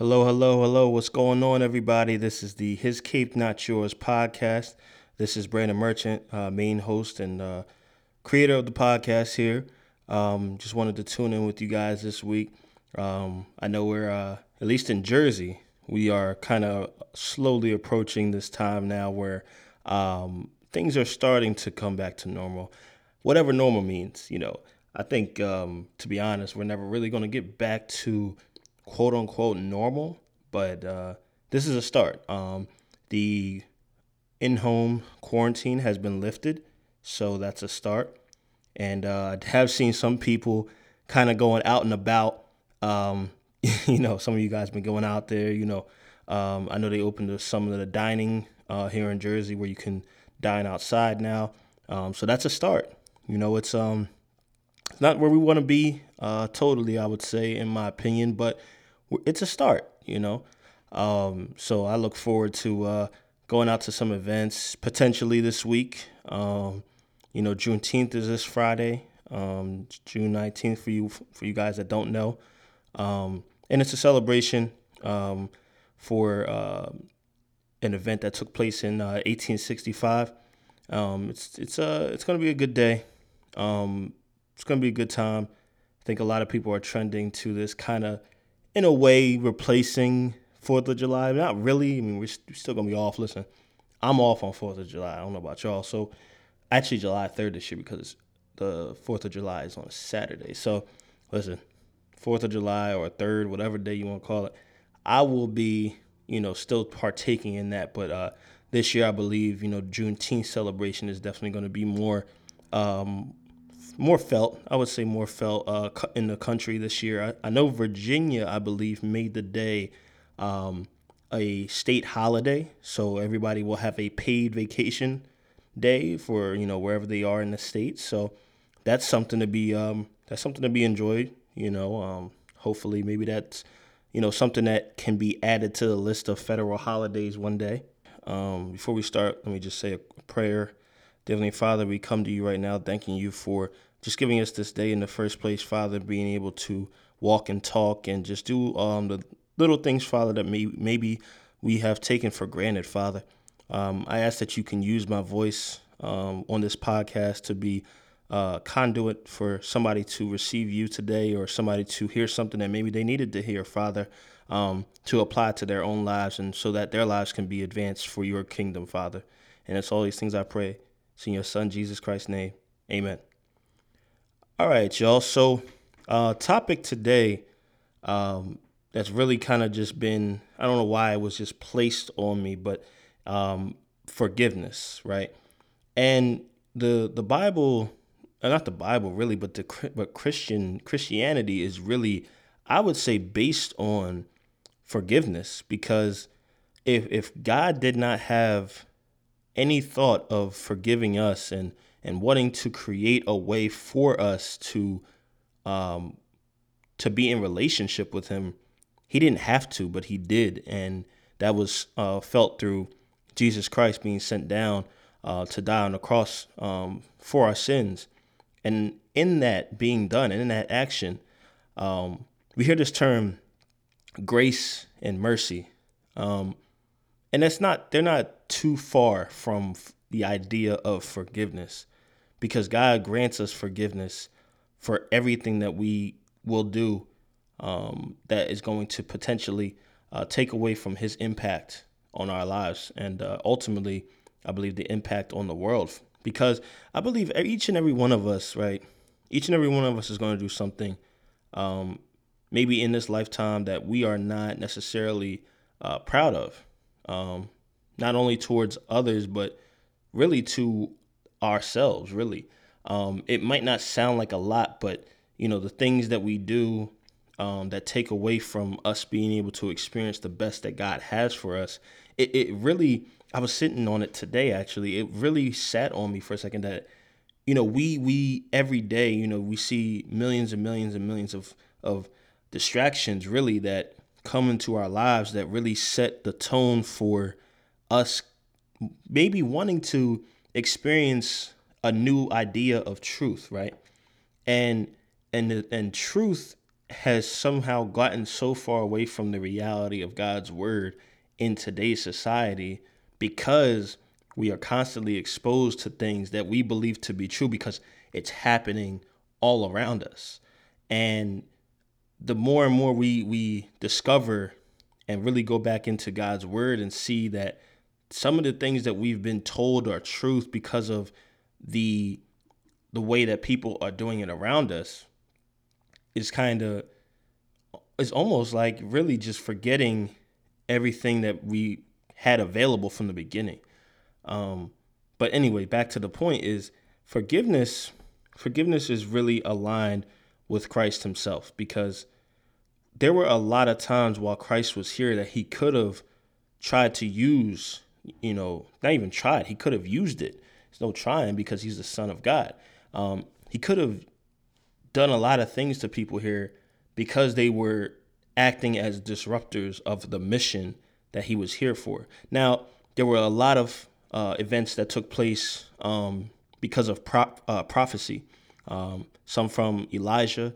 Hello, hello, hello. What's going on, everybody? This is the His Cape Not Yours podcast. This is Brandon Merchant, uh, main host and uh, creator of the podcast here. Um, just wanted to tune in with you guys this week. Um, I know we're, uh, at least in Jersey, we are kind of slowly approaching this time now where um, things are starting to come back to normal. Whatever normal means, you know. I think, um, to be honest, we're never really going to get back to quote unquote normal, but uh, this is a start. Um, the in home quarantine has been lifted, so that's a start. And uh, I have seen some people kind of going out and about. Um, you know, some of you guys been going out there. You know, um, I know they opened some of the dining uh, here in Jersey where you can dine outside now. Um, so that's a start. You know, it's um, not where we want to be uh, totally, I would say, in my opinion, but it's a start, you know. Um, so I look forward to uh, going out to some events potentially this week. Um, you know, Juneteenth is this Friday, um, June nineteenth for you for you guys that don't know, um, and it's a celebration um, for uh, an event that took place in uh, 1865. Um, it's it's uh it's gonna be a good day. it's gonna be a good time. I think a lot of people are trending to this kind of in a way replacing Fourth of July. Not really. I mean, we're still gonna be off. Listen, I'm off on Fourth of July. I don't know about y'all. So actually, July third this year because the Fourth of July is on a Saturday. So listen, Fourth of July or third, whatever day you want to call it, I will be, you know, still partaking in that. But uh, this year, I believe, you know, Juneteenth celebration is definitely going to be more um, more felt. I would say more felt uh, in the country this year. I, I, know Virginia, I believe, made the day um, a state holiday, so everybody will have a paid vacation day for you know wherever they are in the state. So that's something to be um, that's something to be enjoyed. You know, um, hopefully maybe that's you know something that can be added to the list of federal holidays one day. Um, before we start, let me just say a prayer. Heavenly Father, we come to you right now, thanking you for just giving us this day in the first place, Father, being able to walk and talk and just do um, the little things, Father, that may, maybe we have taken for granted, Father. Um, I ask that you can use my voice um, on this podcast to be uh, conduit for somebody to receive you today or somebody to hear something that maybe they needed to hear, Father, um, to apply to their own lives and so that their lives can be advanced for your kingdom, Father. And it's all these things I pray. It's in your Son, Jesus Christ's name. Amen. All right, y'all. So, uh, topic today um, that's really kind of just been, I don't know why it was just placed on me, but um, forgiveness, right? And the the Bible, uh, not the Bible really, but the but Christian Christianity is really, I would say, based on forgiveness because if if God did not have any thought of forgiving us and and wanting to create a way for us to um, to be in relationship with him he didn't have to but he did. And that was uh, felt through jesus christ being sent down uh, to die on the cross um, for our sins. And in that being done and in that action um, we hear this term grace and mercy. Um, and that's not they're not too far from the idea of forgiveness because God grants us forgiveness for everything that we will do um, that is going to potentially uh, take away from His impact on our lives and uh, ultimately, I believe, the impact on the world. Because I believe each and every one of us, right? Each and every one of us is going to do something, um, maybe in this lifetime, that we are not necessarily uh, proud of. Um, not only towards others, but really to ourselves, really. Um, it might not sound like a lot, but you know, the things that we do um, that take away from us being able to experience the best that God has for us, it, it really, I was sitting on it today actually. It really sat on me for a second that, you know, we, we every day, you know, we see millions and millions and millions of, of distractions really that come into our lives that really set the tone for us maybe wanting to experience a new idea of truth, right? And and and truth has somehow gotten so far away from the reality of God's word in today's society because we are constantly exposed to things that we believe to be true because it's happening all around us. And the more and more we we discover and really go back into God's word and see that some of the things that we've been told are truth because of the the way that people are doing it around us is kind of it's almost like really just forgetting everything that we had available from the beginning. Um, but anyway, back to the point is forgiveness. Forgiveness is really aligned with Christ Himself because there were a lot of times while Christ was here that He could have tried to use, you know, not even tried. He could have used it. There's no trying because He's the Son of God. Um, he could have done a lot of things to people here because they were acting as disruptors of the mission that he was here for. Now, there were a lot of uh, events that took place um, because of pro- uh, prophecy. Um, some from Elijah.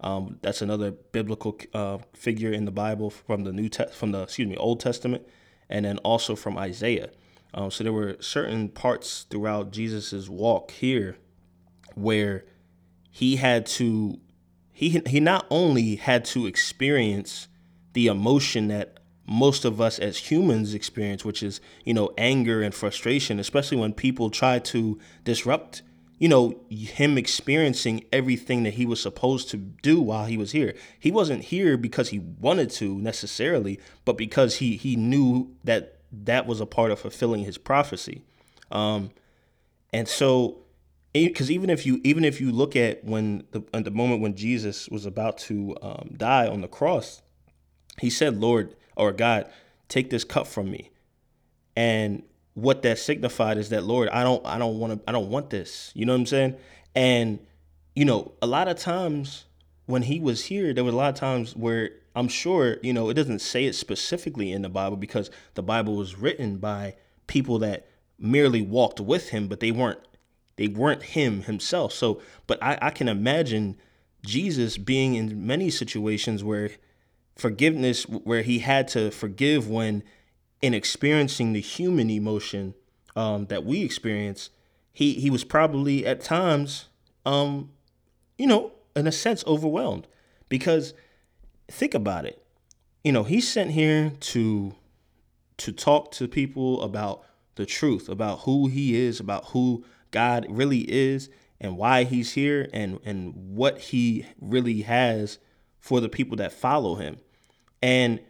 Um, that's another biblical uh, figure in the Bible from the New Te- from the excuse me Old Testament, and then also from Isaiah. Um, so there were certain parts throughout Jesus's walk here where he had to he he not only had to experience the emotion that most of us as humans experience, which is, you know, anger and frustration, especially when people try to disrupt, you know, him experiencing everything that he was supposed to do while he was here. He wasn't here because he wanted to necessarily, but because he he knew that that was a part of fulfilling his prophecy. Um, and so because even if you even if you look at when the at the moment when Jesus was about to um, die on the cross, he said, "Lord or God, take this cup from me," and what that signified is that Lord, I don't I don't want to I don't want this. You know what I'm saying? And you know, a lot of times when he was here, there was a lot of times where I'm sure you know it doesn't say it specifically in the Bible because the Bible was written by people that merely walked with him, but they weren't they weren't him himself. So, but I, I can imagine Jesus being in many situations where forgiveness, where he had to forgive when in experiencing the human emotion um, that we experience, he he was probably at times, um, you know, in a sense, overwhelmed because think about it. You know, he's sent here to to talk to people about the truth, about who he is, about who God really is and why he's here and and what he really has for the people that follow him. And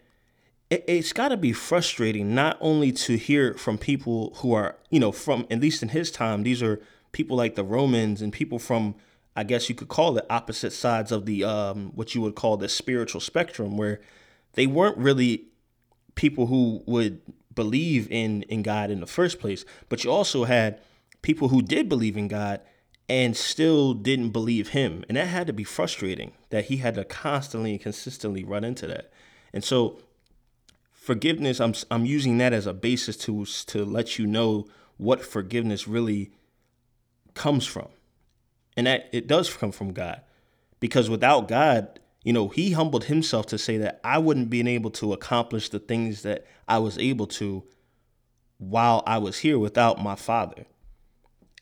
it, has got to be frustrating not only to hear from people who are, you know, from at least in his time, these are people like the Romans and people from I guess you could call it opposite sides of the um, what you would call the spiritual spectrum, where they weren't really people who would believe in in God in the first place, but you also had people who did believe in God and still didn't believe him. And that had to be frustrating that he had to constantly and consistently run into that. And so forgiveness, I'm I'm using that as a basis to to let you know what forgiveness really comes from. And that it does come from God. Because without God, you know, he humbled himself to say that I wouldn't be able to accomplish the things that I was able to while I was here without my father.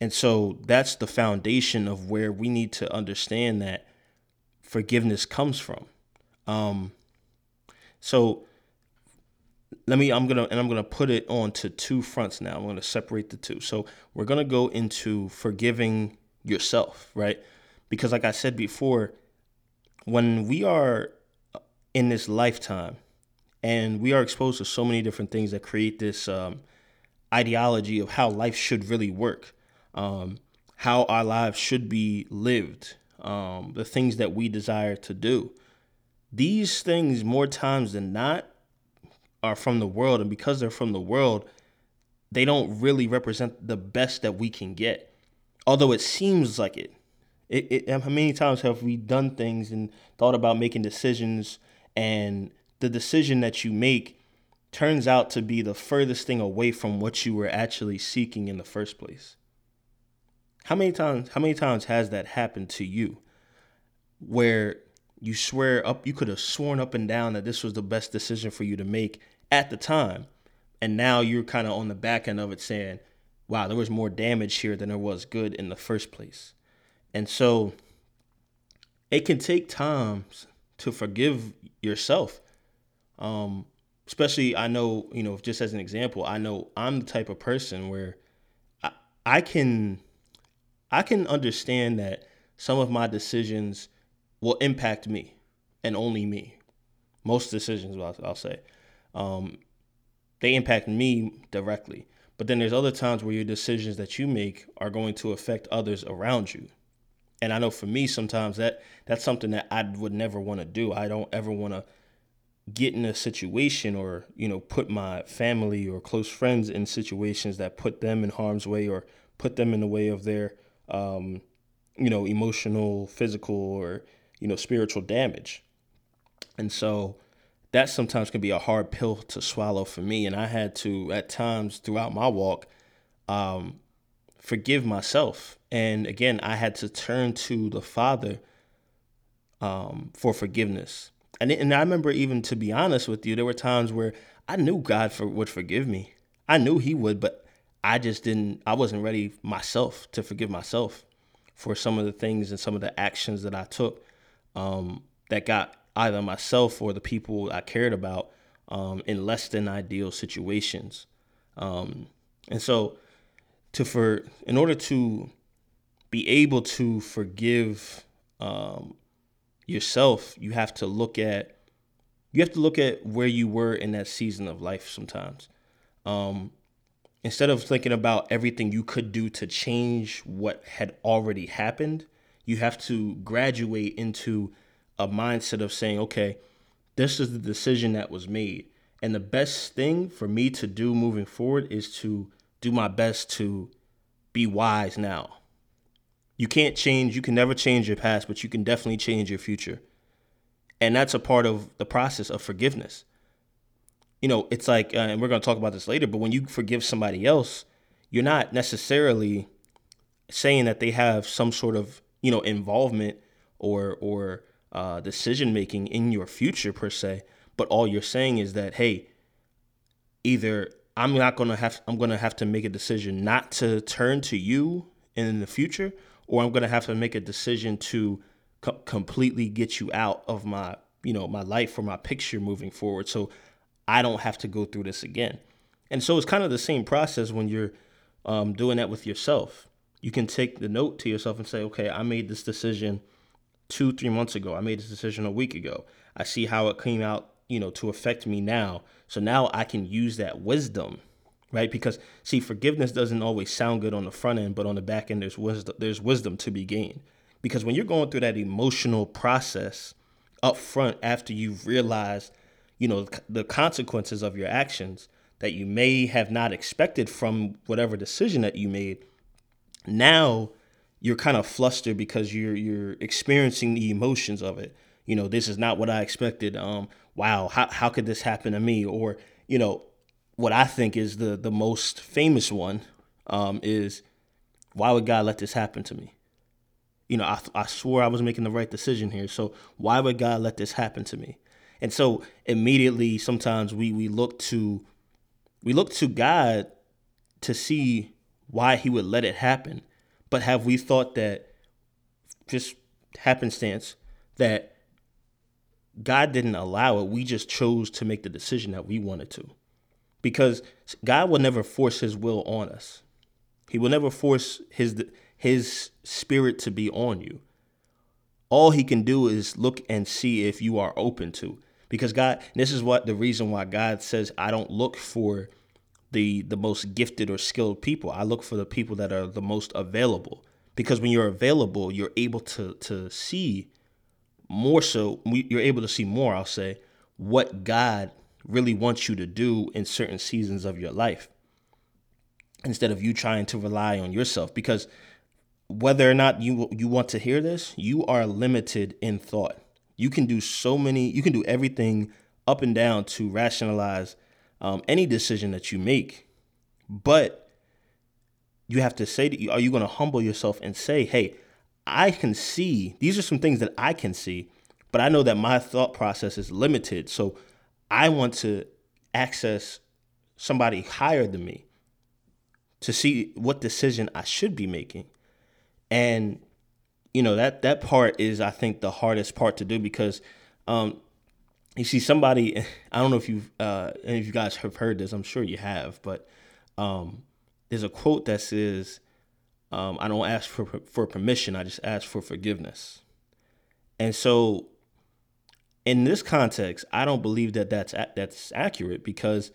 And so that's the foundation of where we need to understand that forgiveness comes from. Um, so let me i'm gonna and i'm gonna put it on to two fronts now i'm gonna separate the two so we're gonna go into forgiving yourself right because like i said before when we are in this lifetime and we are exposed to so many different things that create this um, ideology of how life should really work um, how our lives should be lived, um, the things that we desire to do. These things, more times than not, are from the world. And because they're from the world, they don't really represent the best that we can get. Although it seems like it. It, it how many times have we done things and thought about making decisions and the decision that you make turns out to be the furthest thing away from what you were actually seeking in the first place. How many times how many times has that happened to you where you swear up you could have sworn up and down that this was the best decision for you to make at the time. And now you're kind of on the back end of it saying wow there was more damage here than there was good in the first place. And so it can take time to forgive yourself. Um especially i know you know just as an example i know i'm the type of person where i, I can i can understand that some of my decisions will impact me and only me. Most decisions, I'll, I'll say, um, they impact me directly. But then there's other times where your decisions that you make are going to affect others around you. And I know for me, sometimes that that's something that I would never want to do. I don't ever want to get in a situation or you know put my family or close friends in situations that put them in harm's way or put them in the way of their um, you know emotional, physical, or you know, spiritual damage. And so that sometimes can be a hard pill to swallow for me. And I had to, at times throughout my walk, um, forgive myself. And again, I had to turn to the Father um, for forgiveness. And, and I remember, even to be honest with you, there were times where I knew God for, would forgive me. I knew He would, but I just didn't, I wasn't ready myself to forgive myself for some of the things and some of the actions that I took um, that got either myself or the people I cared about um, in less than ideal situations. Um, and so, to for in order to be able to forgive um, yourself, you have to look at you have to look at where you were in that season of life. Sometimes, um, instead of thinking about everything you could do to change what had already happened, you have to graduate into a mindset of saying, okay, this is the decision that was made. And the best thing for me to do moving forward is to do my best to be wise now. You can't change, you can never change your past, but you can definitely change your future. And that's a part of the process of forgiveness. You know, it's like, uh, and we're going to talk about this later, but when you forgive somebody else, you're not necessarily saying that they have some sort of you know involvement or or uh, decision making in your future per se but all you're saying is that hey either i'm not to have i'm to have to make a decision not to turn to you in the future or i'm to have to make a decision to co- completely get you out of my you know my life or my picture moving forward so i don't have to go through this again. And so it's kind of the same process when you're um, doing that with yourself. You can take the note to yourself and say, okay, I made this decision two, three months ago. I made this decision a week ago. I see how it came out, you know, to affect me now. So now I can use that wisdom, right? Because see, forgiveness doesn't always sound good on the front end, but on the back end, there's wisdom. There's wisdom to be gained. Because when you're going through that emotional process up front after you've realized, you know, the consequences of your actions that you may have not expected from whatever decision that you made now you're kind of flustered because you're you're experiencing the emotions of it. You know, this is not what I expected. Um, wow, how how could this happen to me? Or you know, what I think is the the most famous one um, is why would God let this happen to me? You know, I, I swore I was making the right decision here. So why would God let this happen to me? And so immediately, sometimes we we look to we look to God to see why he would let it happen. But have we thought that just happenstance that God didn't allow it? We just chose to make the decision that we wanted to. Because God will never force his will on us. He will never force his his spirit to be on you. All he can do is look and see if you are open to. Because God, this is what the reason why God says I don't look for the the most gifted or skilled people. I look for the people that are the most available because when you're available, you're able to to see more so you're able to see more, I'll say, what God really wants you to do in certain seasons of your life instead of you trying to rely on yourself because whether or not you you want to hear this, you are limited in thought. You can do so many, you can do everything up and down to rationalize um, any decision that you make. But you have to say, to, are you going to humble yourself and say, hey, I can see, these are some things that I can see, but I know that my thought process is limited. So I want to access somebody higher than me to see what decision I should be making. And you know that that part is I think the hardest part to do because um, you see somebody I don't know if you've uh, of you guys have heard this I'm sure you have but um, there's a quote that says um, I don't ask for for permission I just ask for forgiveness. And so in this context I don't believe that that's that's accurate because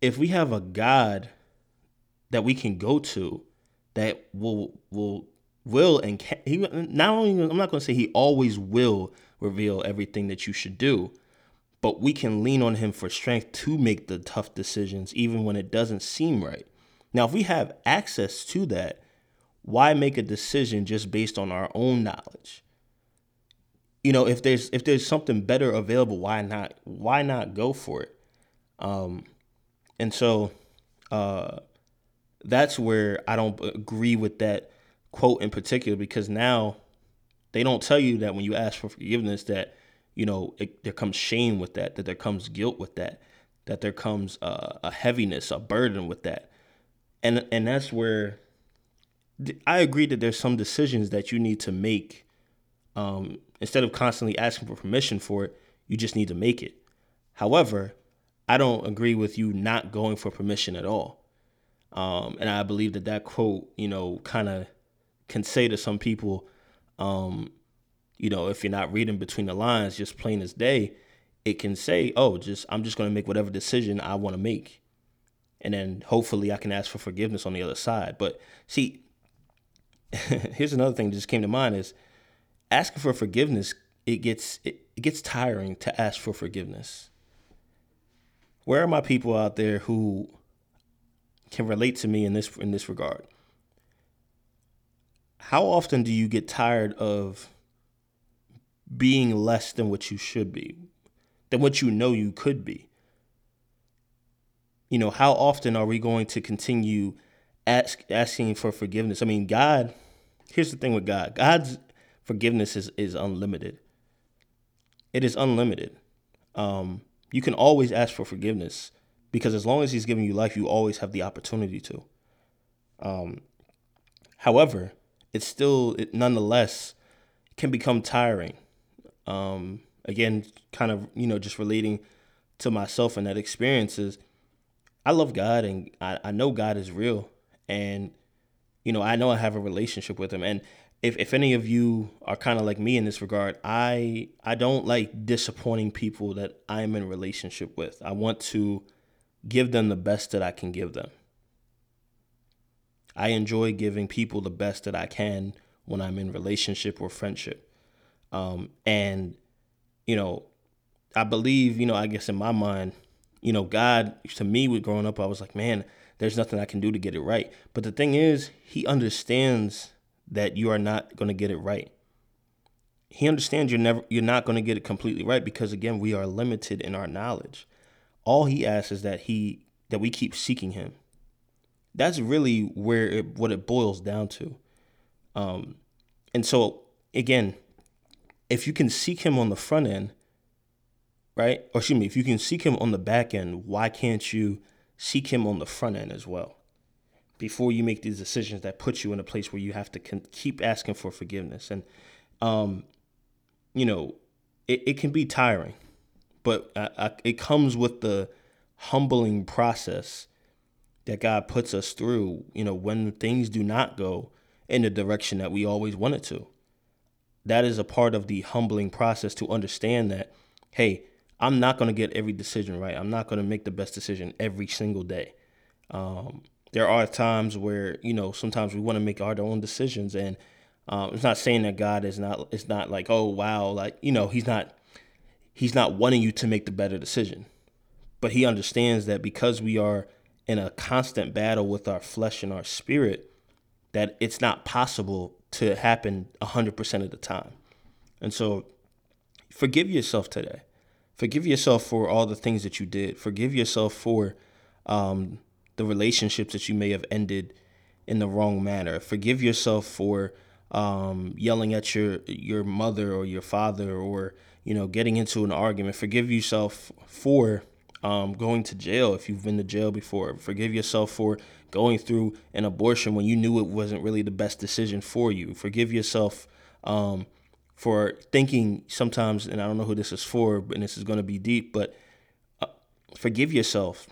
if we have a God that we can go to that will will will and can, he not only I'm not going to say he always will reveal everything that you should do, but we can lean on him for strength to make the tough decisions even when it doesn't seem right. Now, if we have access to that, why make a decision just based on our own knowledge? You know, if there's if there's something better available, why not why not go for it? Um and so uh that's where I don't agree with that quote in particular because now they don't tell you that when you ask for forgiveness that you know it, there comes shame with that that there comes guilt with that that there comes uh, a heaviness a burden with that. And and that's where I agree that there's some decisions that you need to make um, instead of constantly asking for permission for it you just need to make it. However I don't agree with you not going for permission at all. Um, and I believe that that quote you know kind of can say to some people, um, you know, if you're not reading between the lines, just plain as day, it can say, "Oh, just I'm just going to make whatever decision I want to make," and then hopefully I can ask for forgiveness on the other side. But see, here's another thing that just came to mind: is asking for forgiveness. It gets it, it gets tiring to ask for forgiveness. Where are my people out there who can relate to me in this in this regard? how often do you get tired of being less than what you should be, than what you know you could be? You know, how often are we going to continue ask, asking for forgiveness? I mean, God, here's the thing with God God's forgiveness is, is unlimited. It is unlimited. Um, you can always ask for forgiveness because as long as He's giving you life, you always have the opportunity to. Um, however, it's still it nonetheless can become tiring. Um, again, kind of you know just relating to myself and that experiences. I love God and I, I know God is real and you know I know I have a relationship with Him and if, if any of you are kind of like me in this regard, I I don't like disappointing people that I'm in relationship with. I want to give them the best that I can give them. I enjoy giving people the best that I can when I'm in relationship or friendship. Um, and, you know, I believe, you know, I guess in my mind, you know, God, to me, with growing up, I was like, man, there's nothing I can do to get it right. But the thing is, He understands that you are not going to get it right. He understands you're never you're not going to get it completely right because again, we are limited in our knowledge. All he asks is that he that we keep seeking him that's really where it, what it boils down to. Um, and so again, if you can seek him on the front end, right? Or excuse me, if you can seek him on the back end, why can't you seek him on the front end as well? Before you make these decisions that put you in a place where you have to con- keep asking for forgiveness. And, um, you know, it, it can be tiring, but I, I, it comes with the humbling process that God puts us through, you know, when things do not go in the direction that we always want it to. That is a part of the humbling process to understand that, hey, I'm not going to get every decision right. I'm not going to make the best decision every single day. Um, there are times where, you know, sometimes we want to make our own decisions. And um, it's not saying that God is not, it's not like, oh, wow, like, you know, he's not, he's not wanting you to make the better decision. But he understands that because we are in a constant battle with our flesh and our spirit that it's not possible to happen 100% of the time. And so forgive yourself today. Forgive yourself for all the things that you did. Forgive yourself for um, the relationships that you may have ended in the wrong manner. Forgive yourself for um, yelling at your your mother or your father, or you know, getting into an argument. Forgive yourself for um, going to jail if you've been to jail before. Forgive yourself for going through an abortion when you knew it wasn't really the best decision for you. Forgive yourself um, for thinking sometimes, and I don't know who this is for, and this is going to be deep, but uh, forgive yourself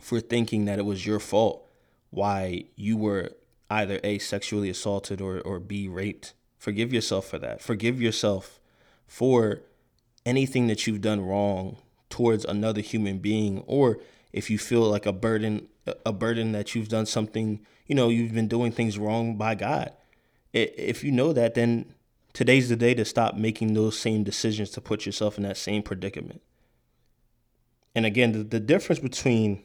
for thinking that it was your fault why you were either A, sexually assaulted or, or B, raped. Forgive yourself for that. Forgive yourself for anything that you've done wrong towards another human being or if you feel like a burden a burden that you've done something you know you've been doing things wrong by god. If you know that then today's the day to stop making those same decisions to put yourself in that same predicament. And again the, the difference between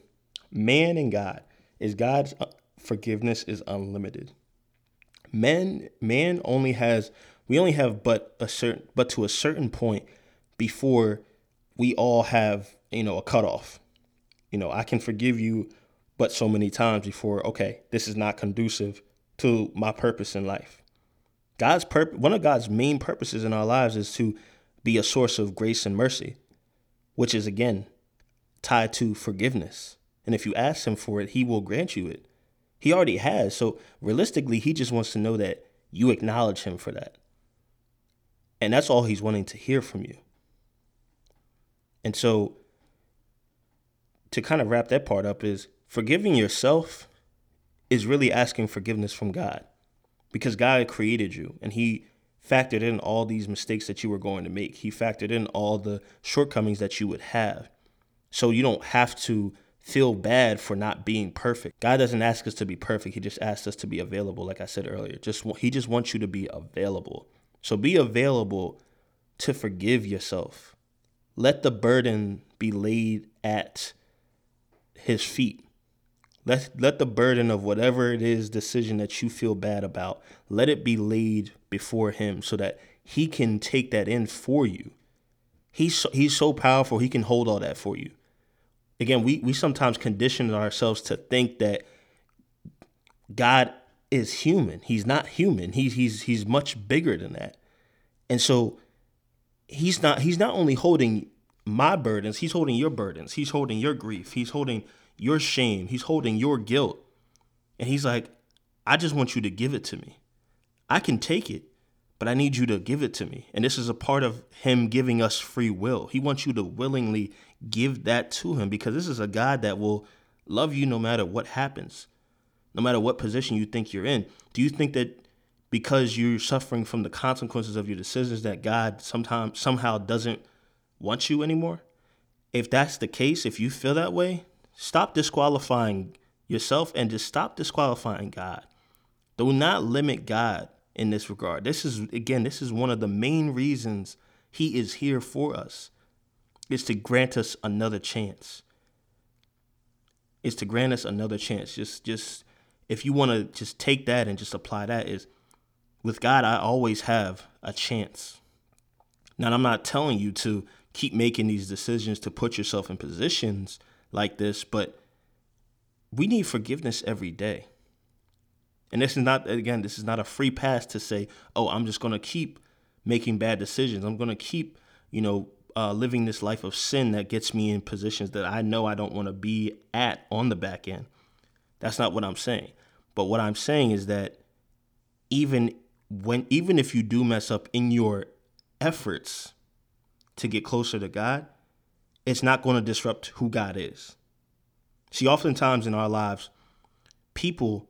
man and god is god's uh, forgiveness is unlimited. Men man only has we only have but a certain but to a certain point before we all have, you know, a cutoff. You know, I can forgive you, but so many times before, okay, this is not conducive to my purpose in life. God's purpose, one of God's main purposes in our lives is to be a source of grace and mercy, which is again tied to forgiveness. And if you ask him for it, he will grant you it. He already has. So realistically, he just wants to know that you acknowledge him for that. And that's all he's wanting to hear from you. And so to kind of wrap that part up is forgiving yourself is really asking forgiveness from God because God created you and he factored in all these mistakes that you were going to make. He factored in all the shortcomings that you would have. So you don't have to feel bad for not being perfect. God doesn't ask us to be perfect. He just asks us to be available like I said earlier. Just he just wants you to be available. So be available to forgive yourself let the burden be laid at his feet. Let, let the burden of whatever it is decision that you feel bad about, let it be laid before him so that he can take that in for you. He's so, he's so powerful, he can hold all that for you. Again, we, we sometimes condition ourselves to think that God is human. He's not human. He's he's he's much bigger than that. And so he's not he's not only holding my burdens, he's holding your burdens. He's holding your grief. He's holding your shame. He's holding your guilt. And he's like, I just want you to give it to me. I can take it, but I need you to give it to me. And this is a part of him giving us free will. He wants you to willingly give that to him because this is a God that will love you no matter what happens, no matter what position you think you're in. Do you think that because you're suffering from the consequences of your decisions that God sometimes somehow doesn't want you anymore? If that's the case, if you feel that way, stop disqualifying yourself and just stop disqualifying God. Do not limit God in this regard. This is again, this is one of the main reasons he is here for us. Is to grant us another chance. Is to grant us another chance. Just just if you want to just take that and just apply that is with God, I always have a chance. Now, I'm not telling you to keep making these decisions to put yourself in positions like this, but we need forgiveness every day. And this is not, again, this is not a free pass to say, oh, I'm just going to keep making bad decisions. I'm going to keep, you know, uh, living this life of sin that gets me in positions that I know I don't want to be at on the back end. That's not what I'm saying. But what I'm saying is that even when even if you do mess up in your efforts to get closer to God, it's not going to disrupt who God is. See, oftentimes in our lives, people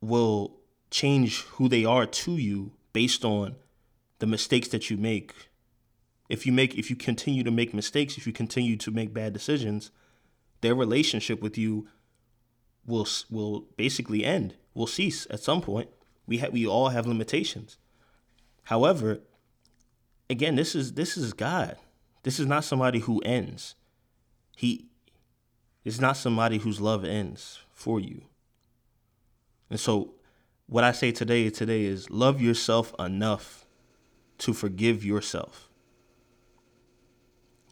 will change who they are to you based on the mistakes that you make. If you make if you continue to make mistakes, if you continue to make bad decisions, their relationship with you will will basically end, will cease at some point. We ha- we all have limitations. However, again, this is this is God. This is not somebody who ends. He is not somebody whose love ends for you. And so what I say today today is love yourself enough to forgive yourself.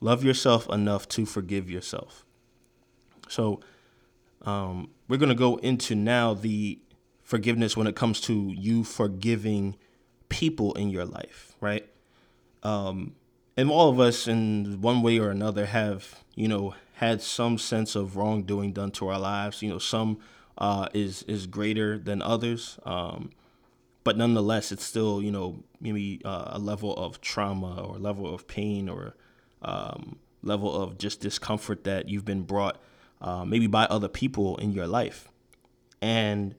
Love yourself enough to forgive yourself. So um, we're going to go into now the forgiveness when it comes to you forgiving people in your life, right? Um, and all of us, in one way or another, have you know had some sense of wrongdoing done to our lives. You know, some uh, is is greater than others, um, but nonetheless, it's still you know maybe uh, a level of trauma or level of pain or um, level of just discomfort that you've been brought uh, maybe by other people in your life, and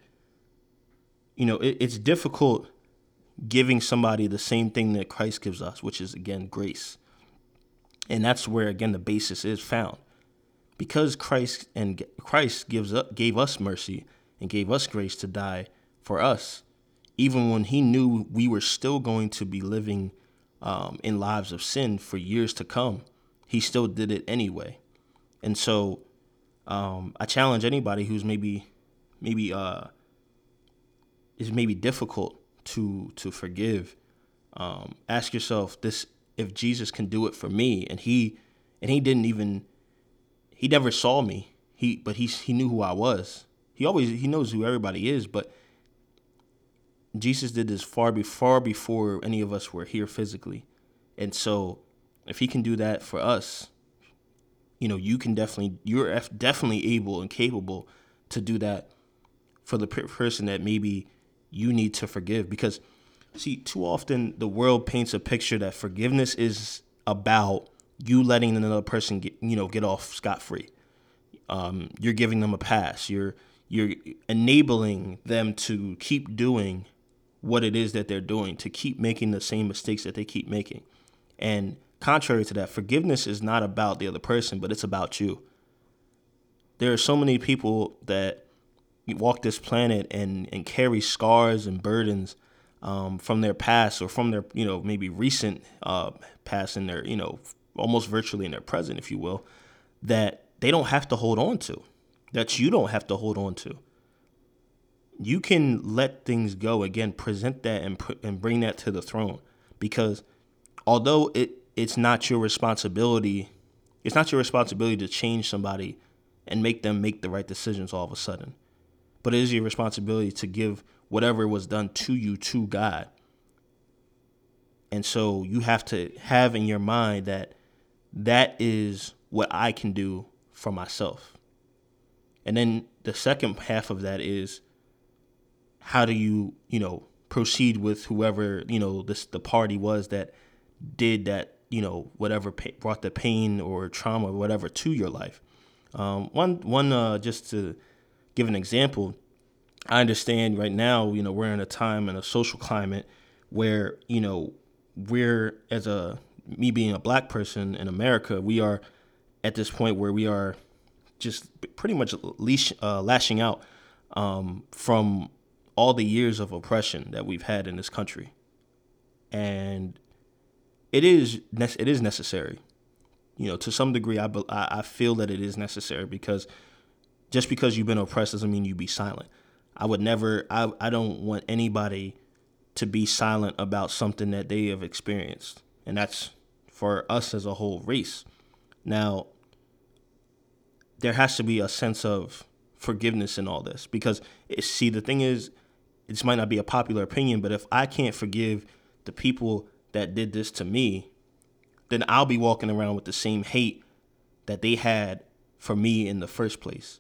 you know it, it's difficult giving somebody the same thing that Christ gives us, which is again grace. And that's where again the basis is found. Because Christ and Christ gives up, gave us mercy and gave us grace to die for us, even when he knew we were still going to be living um, in lives of sin for years to come, he still did it anyway. And so um, I challenge anybody who's maybe maybe uh, is maybe difficult to to forgive. Um, ask yourself this: if Jesus can do it for me, and he and he didn't even he never saw me. He but he he knew who I was. He always he knows who everybody is, but Jesus did this far before before any of us were here physically. And so if he can do that for us, you know, you can definitely you're definitely able and capable to do that for the person that maybe you need to forgive because see too often the world paints a picture that forgiveness is about you letting another person get you know get off scot free. Um, you're giving them a pass. You're you're enabling them to keep doing what it is that they're doing, to keep making the same mistakes that they keep making. And contrary to that, forgiveness is not about the other person, but it's about you. There are so many people that walk this planet and and carry scars and burdens um, from their past or from their you know maybe recent uh, past in their you know almost virtually in their present, if you will, that they don't have to hold on to, that you don't have to hold on to. You can let things go again, present that and put, and bring that to the throne, because although it it's not your responsibility, it's not your responsibility to change somebody and make them make the right decisions all of a sudden but it is your responsibility to give whatever was done to you to God. And so you have to have in your mind that that is what I can do for myself. And then the second half of that is how do you, you know, proceed with whoever, you know, this the party was that did that, you know, whatever brought the pain or trauma or whatever to your life. Um, one one uh, just to give an example, I understand right now, you know, we're in a time and a social climate where, you know, we're as a me being a black person in America, we are at this point where we are just pretty much leash, uh, lashing out um, from all the years of oppression that we've had in this country, and it is it is necessary. You know, to some degree, I I feel that it is necessary because just because you've been oppressed doesn't mean you be silent. I would never I, I don't want anybody to be silent about something that they have experienced. And that's for us as a whole race. Now, there has to be a sense of forgiveness in all this because see the thing is this might not be a popular opinion, but if I can't forgive the people that did this to me, then I'll be walking around with the same hate that they had for me in the first place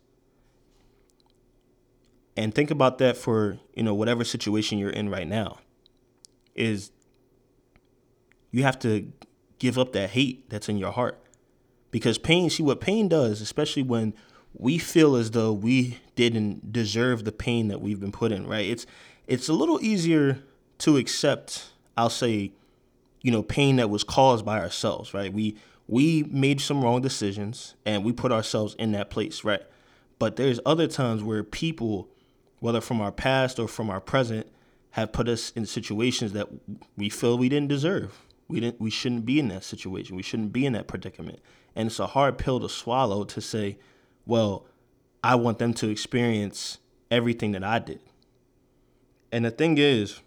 and think about that for you know whatever situation you're in right now is you have to give up that hate that's in your heart. Because pain see what pain does especially when we feel as though we didn't deserve the pain that we've been put in right? It's it's a little easier to accept i'll say you know pain that was caused by ourselves right? We we made some wrong decisions and we put ourselves in that place right? But there's other times where people whether from our past or from our present, have put us in situations that we feel we didn't deserve. We didn't we shouldn't be in that situation. We shouldn't be in that predicament. And it's a hard pill to swallow to say, well, I want them to experience everything that I did. And the thing is,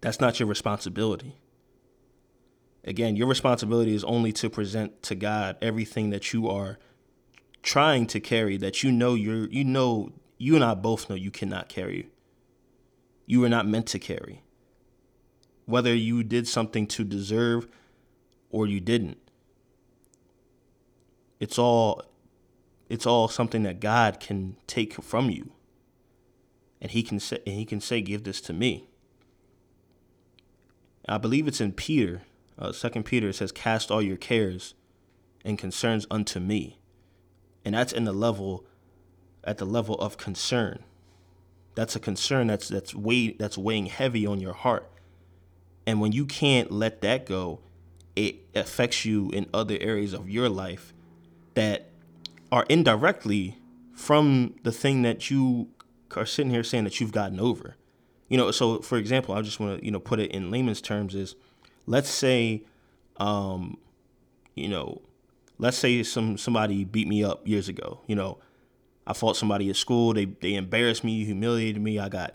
that's not your responsibility. Again, your responsibility is only to present to God everything that you are trying to carry that you know you're you know you and I both know you cannot carry you were not meant to carry. Whether you did something to deserve or you didn't. It's all it's all something that God can take from you. And he can say and he can say give this to me. I believe it's in Peter, uh, Second Peter. It says, "Cast all your cares and concerns unto me," and that's in the level, at the level of concern. That's a concern that's that's weigh that's weighing heavy on your heart, and when you can't let that go, it affects you in other areas of your life that are indirectly from the thing that you are sitting here saying that you've gotten over. You know, so for example, I just want to you know put it in layman's terms is, let's say, um, you know, let's say some somebody beat me up years ago. You know, I fought somebody at school. They they embarrassed me, humiliated me. I got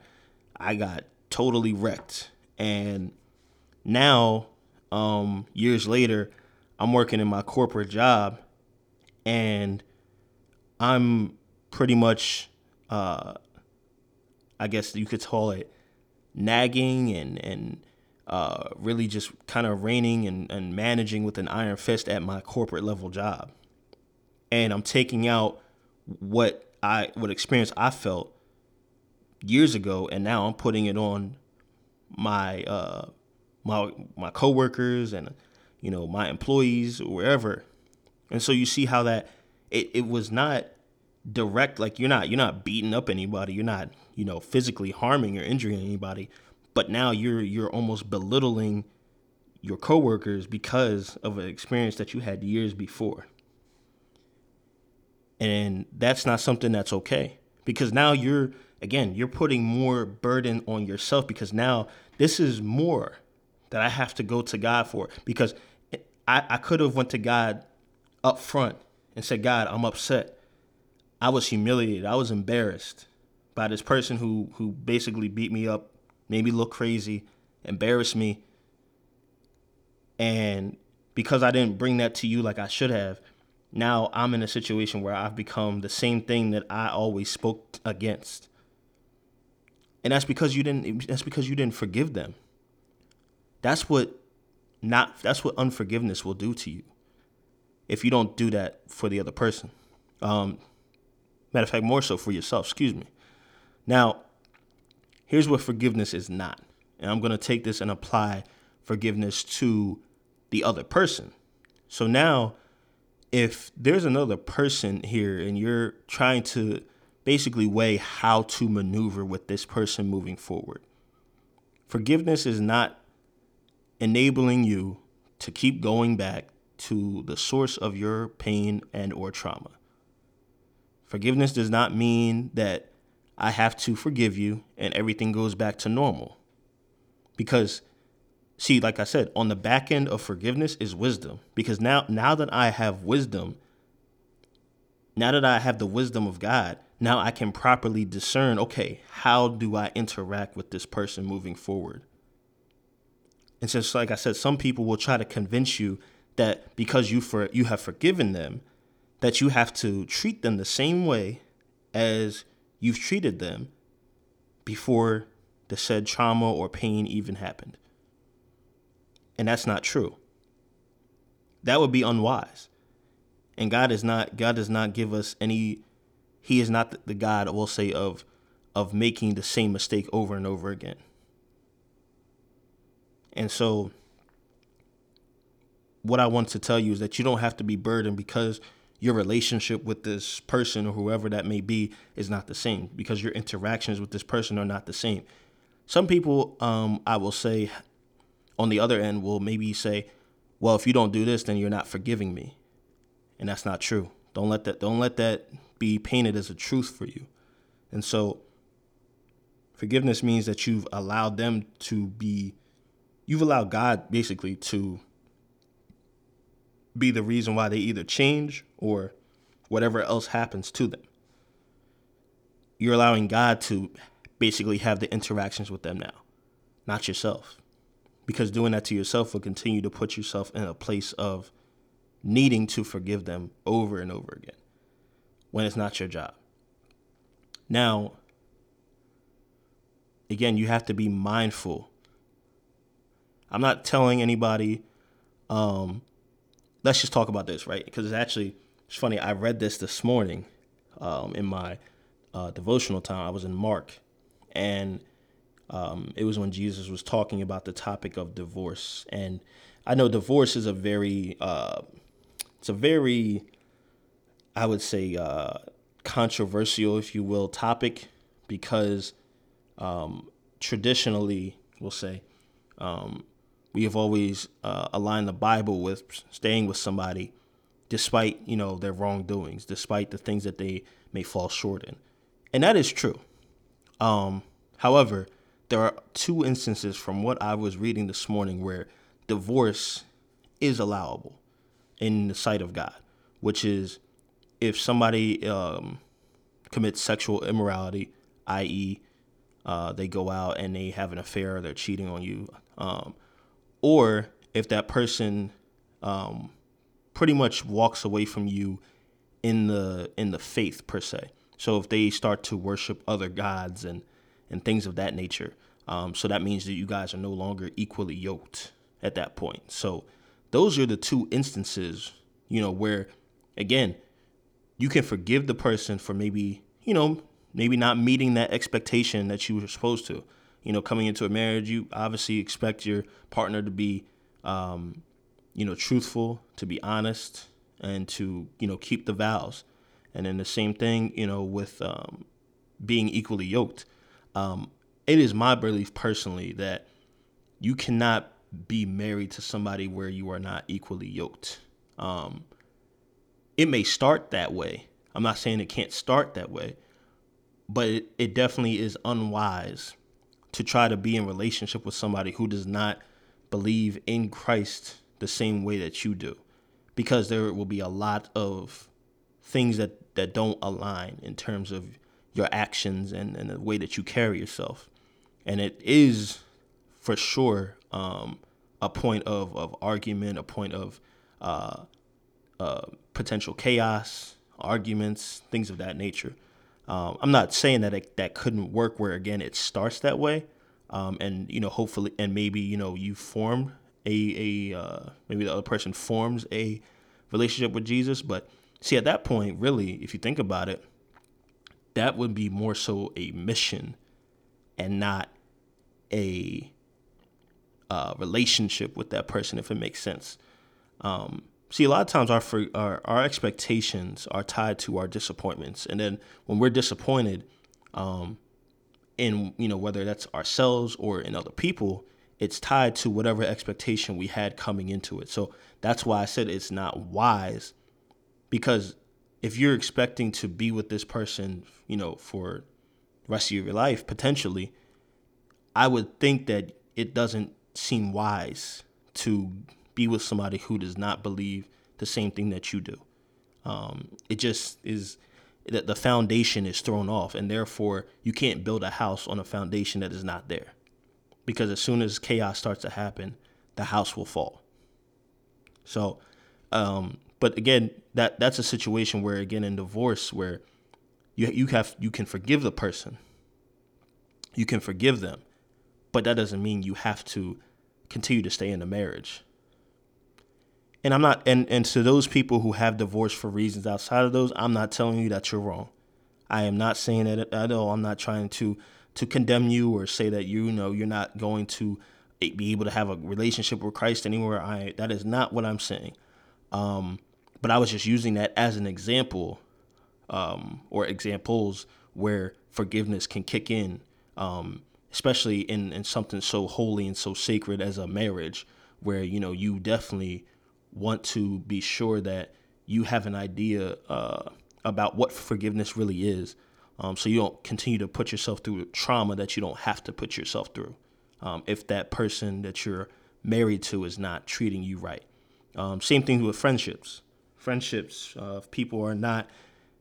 I got totally wrecked. And now, um, years later, I'm working in my corporate job, and I'm pretty much, uh, I guess you could call it nagging and and uh, really just kind of reigning and, and managing with an iron fist at my corporate level job. And I'm taking out what I what experience I felt years ago, and now I'm putting it on my uh, my my coworkers and you know my employees or wherever. And so you see how that it, it was not direct like you're not you're not beating up anybody. You're not you know physically harming or injuring anybody. But now you're you're almost belittling your coworkers because of an experience that you had years before and that's not something that's okay because now you're again you're putting more burden on yourself because now this is more that i have to go to god for because i, I could have went to god up front and said god i'm upset I was humiliated. I was embarrassed by this person who who basically beat me up, made me look crazy, embarrassed me. And because I didn't bring that to you like I should have, now I'm in a situation where I've become the same thing that I always spoke against. And that's because you didn't that's because you didn't forgive them. That's what not that's what unforgiveness will do to you if you don't do that for the other person. Um, Matter of fact, more so for yourself, excuse me. Now, here's what forgiveness is not. And I'm going to take this and apply forgiveness to the other person. So now, if there's another person here and you're trying to basically weigh how to maneuver with this person moving forward, forgiveness is not enabling you to keep going back to the source of your pain and or trauma. Forgiveness does not mean that I have to forgive you and everything goes back to normal. Because see, like I said, on the back end of forgiveness is wisdom. Because now now that I have wisdom, now that I have the wisdom of God, now I can properly discern, okay, how do I interact with this person moving forward? And since like I said, some people will try to convince you that because you for you have forgiven them, that you have to treat them the same way as you've treated them before the said trauma or pain even happened. And that's not true. That would be unwise. And God is not God does not give us any he is not the God I will say of of making the same mistake over and over again. And so what I want to tell you is that you don't have to be burdened because your relationship with this person or whoever that may be is not the same because your interactions with this person are not the same. Some people, um, I will say, on the other end, will maybe say, "Well, if you don't do this, then you're not forgiving me," and that's not true. Don't let that don't let that be painted as a truth for you. And so, forgiveness means that you've allowed them to be, you've allowed God basically to be the reason why they either change or whatever else happens to them. You're allowing God to basically have the interactions with them now, not yourself. Because doing that to yourself will continue to put yourself in a place of needing to forgive them over and over again when it's not your job. Now, again, you have to be mindful. I'm not telling anybody. Um, let's just talk about this, right? Because it's actually it's funny. I read this this morning um, in my uh, devotional time. I was in Mark, and um, it was when Jesus was talking about the topic of divorce. And I know divorce is a very, uh, it's a very, I would say, uh, controversial, if you will, topic because um, traditionally, we'll say, um, we have always uh, aligned the Bible with staying with somebody despite, you know, their wrongdoings, despite the things that they may fall short in. And that is true. Um, however, there are two instances from what I was reading this morning where divorce is allowable in the sight of God, which is if somebody um, commits sexual immorality, i.e., uh, they go out and they have an affair, they're cheating on you, um, or if that person um, pretty much walks away from you in the in the faith per se. So if they start to worship other gods and and things of that nature, um, so that means that you guys are no longer equally yoked at that point. So those are the two instances, you know, where again you can forgive the person for maybe you know maybe not meeting that expectation that you were supposed to. You know, coming into a marriage, you obviously expect your partner to be, um, you know, truthful, to be honest, and to you know keep the vows. And then the same thing, you know, with um, being equally yoked. Um, it is my belief personally that you cannot be married to somebody where you are not equally yoked. Um, it may start that way. I'm not saying it can't start that way, but it, it definitely is unwise to try to be in relationship with somebody who does not believe in Christ the same way that you do because there will be a lot of things that, that don't align in terms of your actions and, and the way that you carry yourself. And it is for sure um, a point of, of argument, a point of uh, uh, potential chaos, arguments, things of that nature. Um, I'm not saying that it, that couldn't work where again it starts that way, um, and you know hopefully and maybe you know you form a a uh, maybe the other person forms a relationship with Jesus, but see at that point really if you think about it, that would be more so a mission and not a uh, relationship with that person if it makes sense. Um, see a lot of times our, our our expectations are tied to our disappointments and then when we're disappointed um in you know whether that's ourselves or in other people it's tied to whatever expectation we had coming into it so that's why i said it's not wise because if you're expecting to be with this person you know for the rest of your life potentially i would think that it doesn't seem wise to be with somebody who does not believe the same thing that you do. Um, it just is that the foundation is thrown off, and therefore you can't build a house on a foundation that is not there. Because as soon as chaos starts to happen, the house will fall. So, um, but again, that that's a situation where again in divorce where you you have you can forgive the person, you can forgive them, but that doesn't mean you have to continue to stay in the marriage and I'm not and and to those people who have divorced for reasons outside of those, I'm not telling you that you're wrong. I am not saying that at all. I'm not trying to to condemn you or say that you know you're not going to be able to have a relationship with Christ anywhere. I that is not what I'm saying. Um, but I was just using that as an example, um, or examples where forgiveness can kick in, um, especially in in something so holy and so sacred as a marriage, where you know you definitely want to be sure that you have an idea uh, about what forgiveness really is. Um, so you don't continue to put yourself through trauma that you don't have to put yourself through um, if that person that you're married to is not treating you right. Um, same thing with friendships. Friendships, uh, if people are not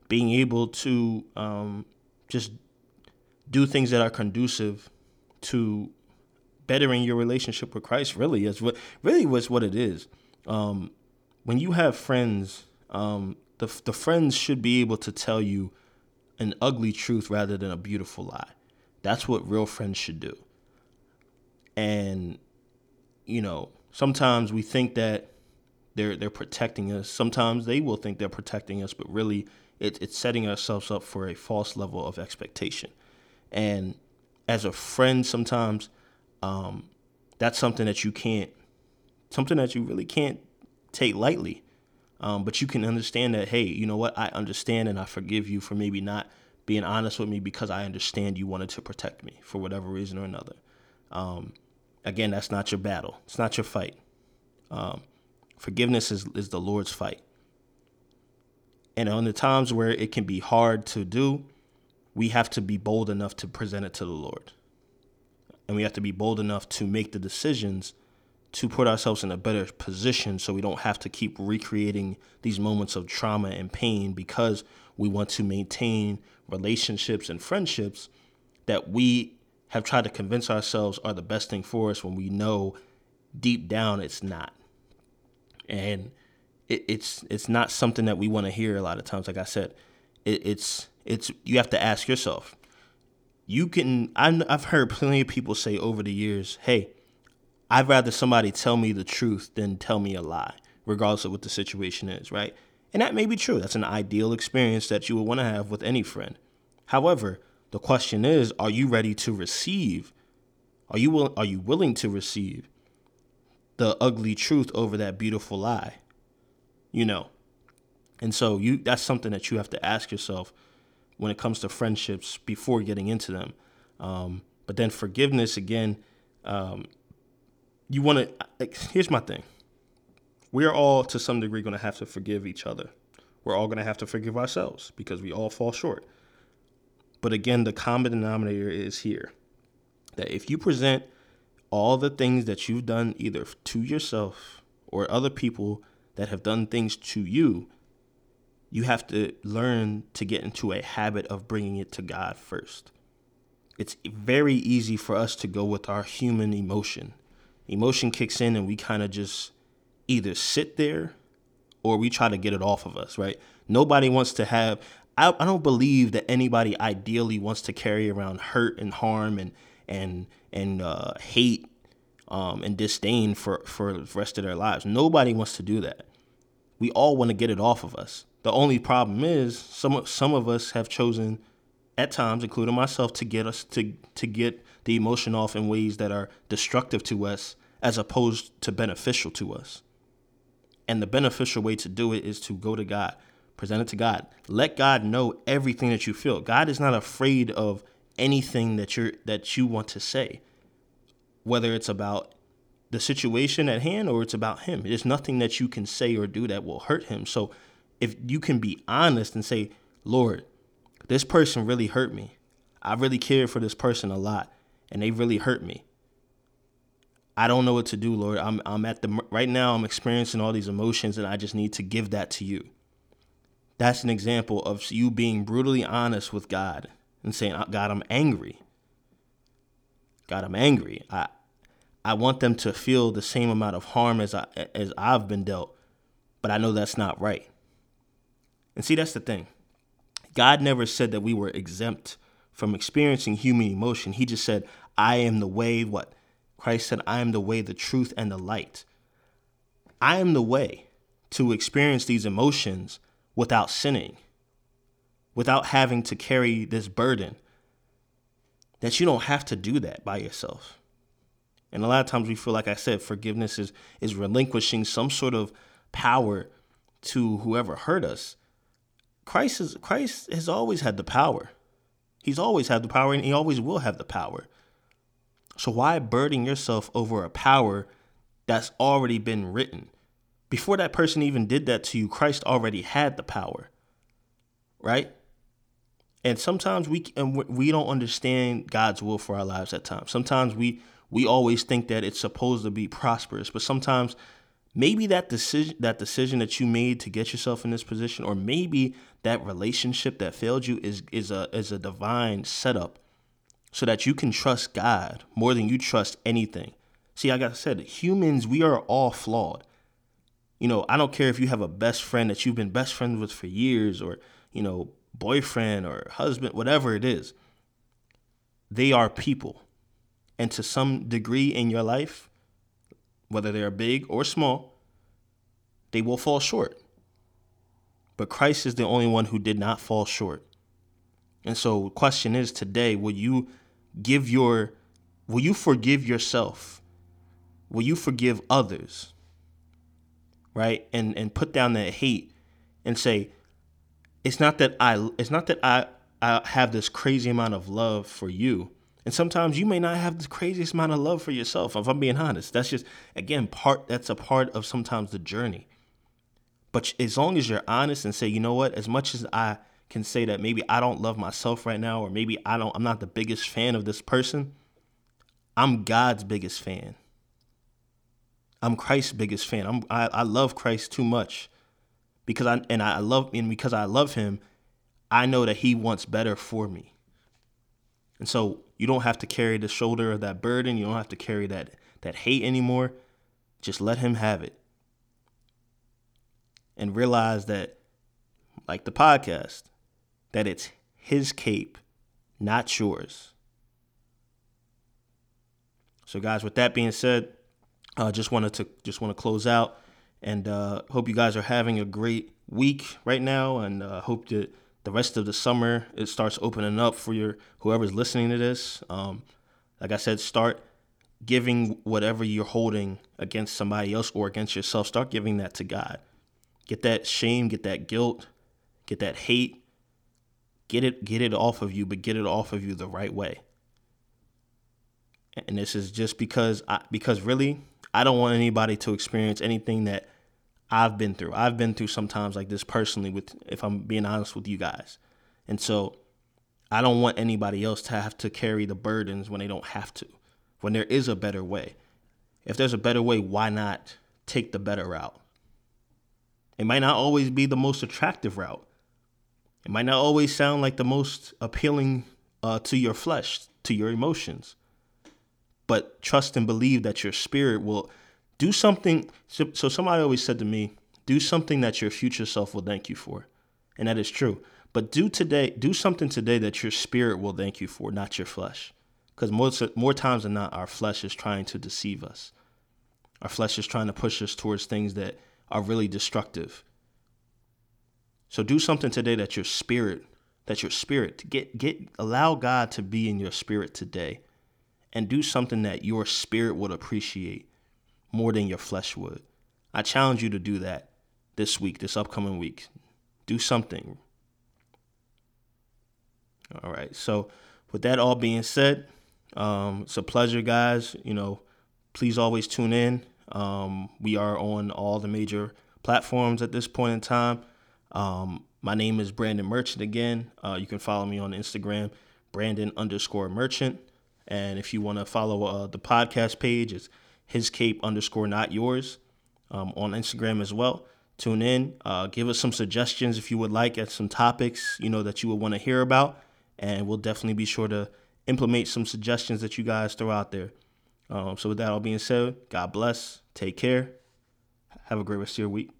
being able to um, just do things that are conducive to bettering your relationship with Christ, really is what really was what it is um, when you have friends, um, the the friends should be able to tell you an ugly truth rather than a beautiful lie. That's what real friends should do. And you know, sometimes we think that they're they're protecting us. Sometimes they will think they're protecting us, but really it, it's setting ourselves up for a false level of expectation. And as a friend, sometimes um, that's something that you can't, something that you really can't take lightly. Um, but you can understand that, hey, you know what? I understand and I forgive you for maybe not being honest with me because I understand you wanted to protect me for whatever reason or another. Um, again, that's not your battle. It's not your fight. Um, forgiveness is, is the Lord's fight. And on the times where it can be hard to do, we have to be bold enough to present it to the Lord. And we have to be bold enough to make the decisions to put ourselves in a better position so we don't have to keep recreating these moments of trauma and pain because we want to maintain relationships and friendships that we have tried to convince ourselves are the best thing for us when we know deep down it's not. And it, it's it's not something that we want to hear a lot of times. Like I said, it, it's it's you have to ask yourself. You can i I've heard plenty of people say over the years, "Hey, I'd rather somebody tell me the truth than tell me a lie, regardless of what the situation is, right? And that may be true. That's an ideal experience that you would want to have with any friend. However, the question is, are you ready to receive? Are you will, are you willing to receive the ugly truth over that beautiful lie? You know. And so you that's something that you have to ask yourself when it comes to friendships before getting into them. Um, but then forgiveness again, um, you want to here's my thing. We are all to some degree going to have to forgive each other. We're all going to have to forgive ourselves because we all fall short. But again the common denominator is here that if you present all the things that you've done either to yourself or other people that have done things to you you have to learn to get into a habit of bringing it to God first. It's very easy for us to go with our human emotion emotion kicks in and we kind of just either sit there or we try to get it off of us, right? Nobody wants to have, I, I don't believe that anybody ideally wants to carry around hurt and harm and, and, and uh, hate um, and disdain for, for the rest of their lives. Nobody wants to do that. We all want to get it off of us. The only problem is some some of us have chosen at times, including myself, to get us to to get the emotion off in ways that are destructive to us as opposed to beneficial to us. And the beneficial way to do it is to go to God, present it to God. Let God know everything that you feel. God is not afraid of anything that you're that you want to say. Whether it's about the situation at hand or it's about him. There's nothing that you can say or do that will hurt him. So if you can be honest and say, Lord, this person really hurt me. I really cared for this person a lot and they really hurt me. I don't know what to do, Lord. I'm I'm at the right now I'm experiencing all these emotions and I just need to give that to you. That's an example of you being brutally honest with God and saying, uh, "God, I'm angry. God, I'm angry. I I want them to feel the same amount of harm as I as I've been dealt, but I know that's not right." And see, that's the thing. God never said that we were exempt from experiencing human emotion. He just said, I am the way, what? Christ said, I am the way, the truth, and the light. I am the way to experience these emotions without sinning, without having to carry this burden. That you don't have to do that by yourself. And a lot of times we feel like I said, forgiveness is, is relinquishing some sort of power to whoever hurt us. Christ is Christ has always had the power. He's always had the power and he always will have the power. So why burden yourself over a power that's already been written? Before that person even did that to you, Christ already had the power. Right? And sometimes we and we don't understand God's will for our lives at times. Sometimes we we always think that it's supposed to be prosperous, but sometimes maybe that decision that decision that you made to get yourself in this position or maybe that relationship that failed you is is a is a divine setup so that you can trust God more than you trust anything. See, like I said, humans, we are all flawed. You know, I don't care if you have a best friend that you've been best friends with for years or, you know, boyfriend or husband, whatever it is. they are people. And to some degree in your life, whether they're big or small, they will fall short. But Christ is the only one who did not fall short. And so the question is today, will you give your will you forgive yourself? Will you forgive others? Right? And and put down that hate and say, it's not that I it's not that I I have this crazy amount of love for you. And sometimes you may not have the craziest amount of love for yourself, if I'm being honest. That's just again part that's a part of sometimes the journey. But as long as you're honest and say, you know what, as much as I can say that maybe I don't love myself right now, or maybe I don't, I'm not the biggest fan of this person, I'm God's biggest fan. I'm Christ's biggest fan. I'm, I, I love Christ too much because I and I love and because I love him, I know that he wants better for me. And so you don't have to carry the shoulder of that burden. You don't have to carry that that hate anymore. Just let him have it and realize that, like the podcast, that it's his cape, not yours. So, guys, with that being said, I uh, just wanted to just want to close out and uh, hope you guys are having a great week right now, and uh, hope that the rest of the summer it starts opening up for your whoever's listening to this. Um, like I said, start giving whatever you're holding against somebody else or against yourself. Start giving that to God. Get that shame, get that guilt, get that hate. Get it get it off of you, but get it off of you the right way. And this is just because I because really I don't want anybody to experience anything that I've been through. I've been through sometimes like this personally with if I'm being honest with you guys. And so I don't want anybody else to have to carry the burdens when they don't have to. When there is a better way. If there's a better way, why not take the better route? It might not always be the most attractive route. It might not always sound like the most appealing uh, to your flesh, to your emotions. But trust and believe that your spirit will do something. So, so somebody always said to me, do something that your future self will thank you for. And that is true. But do today, do something today that your spirit will thank you for, not your flesh. Because more, more times than not, our flesh is trying to deceive us. Our flesh is trying to push us towards things that are really destructive. So do something today that your spirit, that your spirit get get allow God to be in your spirit today and do something that your spirit would appreciate more than your flesh would. I challenge you to do that this week, this upcoming week. Do something. All right. So, with that all being said, um, it's a pleasure, guys. You know, please always tune in. Um, we are on all the major platforms at this point in time. Um, my name is Brandon Merchant again. Uh, you can follow me on Instagram, Brandon underscore Merchant. And if you want to follow uh, the podcast page, it's his cape underscore not yours um, on Instagram as well. Tune in. Uh, give us some suggestions if you would like at some topics you know that you would want to hear about, and we'll definitely be sure to implement some suggestions that you guys throw out there. Um, so with that all being said, God bless. Take care. Have a great rest of your week.